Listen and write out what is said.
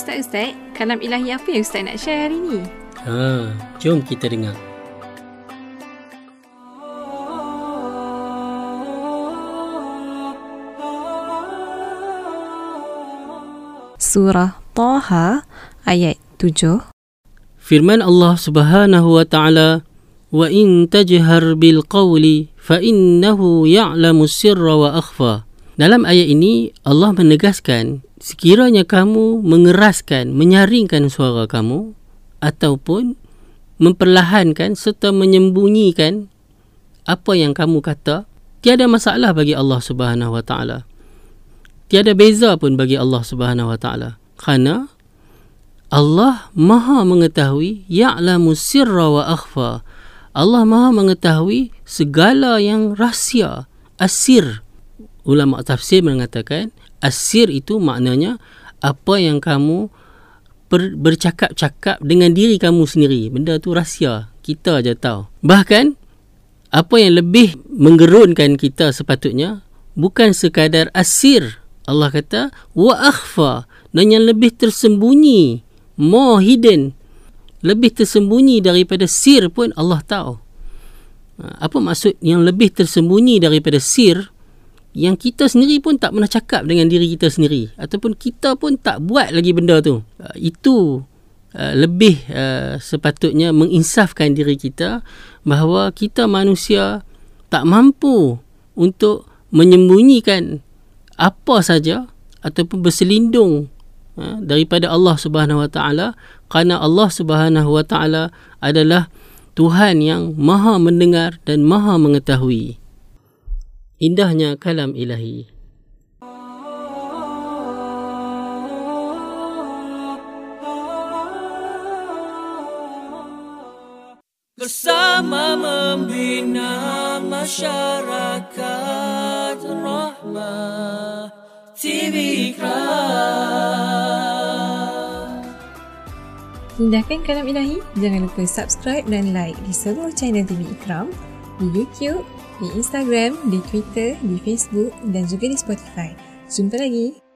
Ustaz-Ustaz, kalam ilahi apa yang Ustaz nak share hari ni? Ha, jom kita dengar. Surah Taha ayat 7. Firman Allah Subhanahu wa taala, "Wa in tajhar bil qawli fa innahu ya'lamu sirra wa akhfa." Dalam ayat ini Allah menegaskan sekiranya kamu mengeraskan, menyaringkan suara kamu ataupun memperlahankan serta menyembunyikan apa yang kamu kata, tiada masalah bagi Allah Subhanahu wa taala tiada beza pun bagi Allah Subhanahu Wa Taala. Kerana Allah Maha mengetahui ya'lamu sirra wa akhfa. Allah Maha mengetahui segala yang rahsia, asir. Ulama tafsir mengatakan asir itu maknanya apa yang kamu ber, bercakap-cakap dengan diri kamu sendiri. Benda tu rahsia. Kita aja tahu. Bahkan apa yang lebih menggerunkan kita sepatutnya bukan sekadar asir Allah kata wa akhfa dan yang lebih tersembunyi more hidden lebih tersembunyi daripada sir pun Allah tahu ha, apa maksud yang lebih tersembunyi daripada sir yang kita sendiri pun tak pernah cakap dengan diri kita sendiri. Ataupun kita pun tak buat lagi benda tu. Ha, itu ha, lebih sepatutnya menginsafkan diri kita bahawa kita manusia tak mampu untuk menyembunyikan apa saja ataupun berselindung daripada Allah Subhanahu Wa Taala. Kerana Allah Subhanahu Wa Taala adalah Tuhan yang Maha mendengar dan Maha mengetahui. Indahnya kalam ilahi. Bersama membina masyarakat rahmah TV Indahkan kalam ilahi, jangan lupa subscribe dan like di seluruh channel TV Ikram, di YouTube, di Instagram, di Twitter, di Facebook dan juga di Spotify. Jumpa lagi!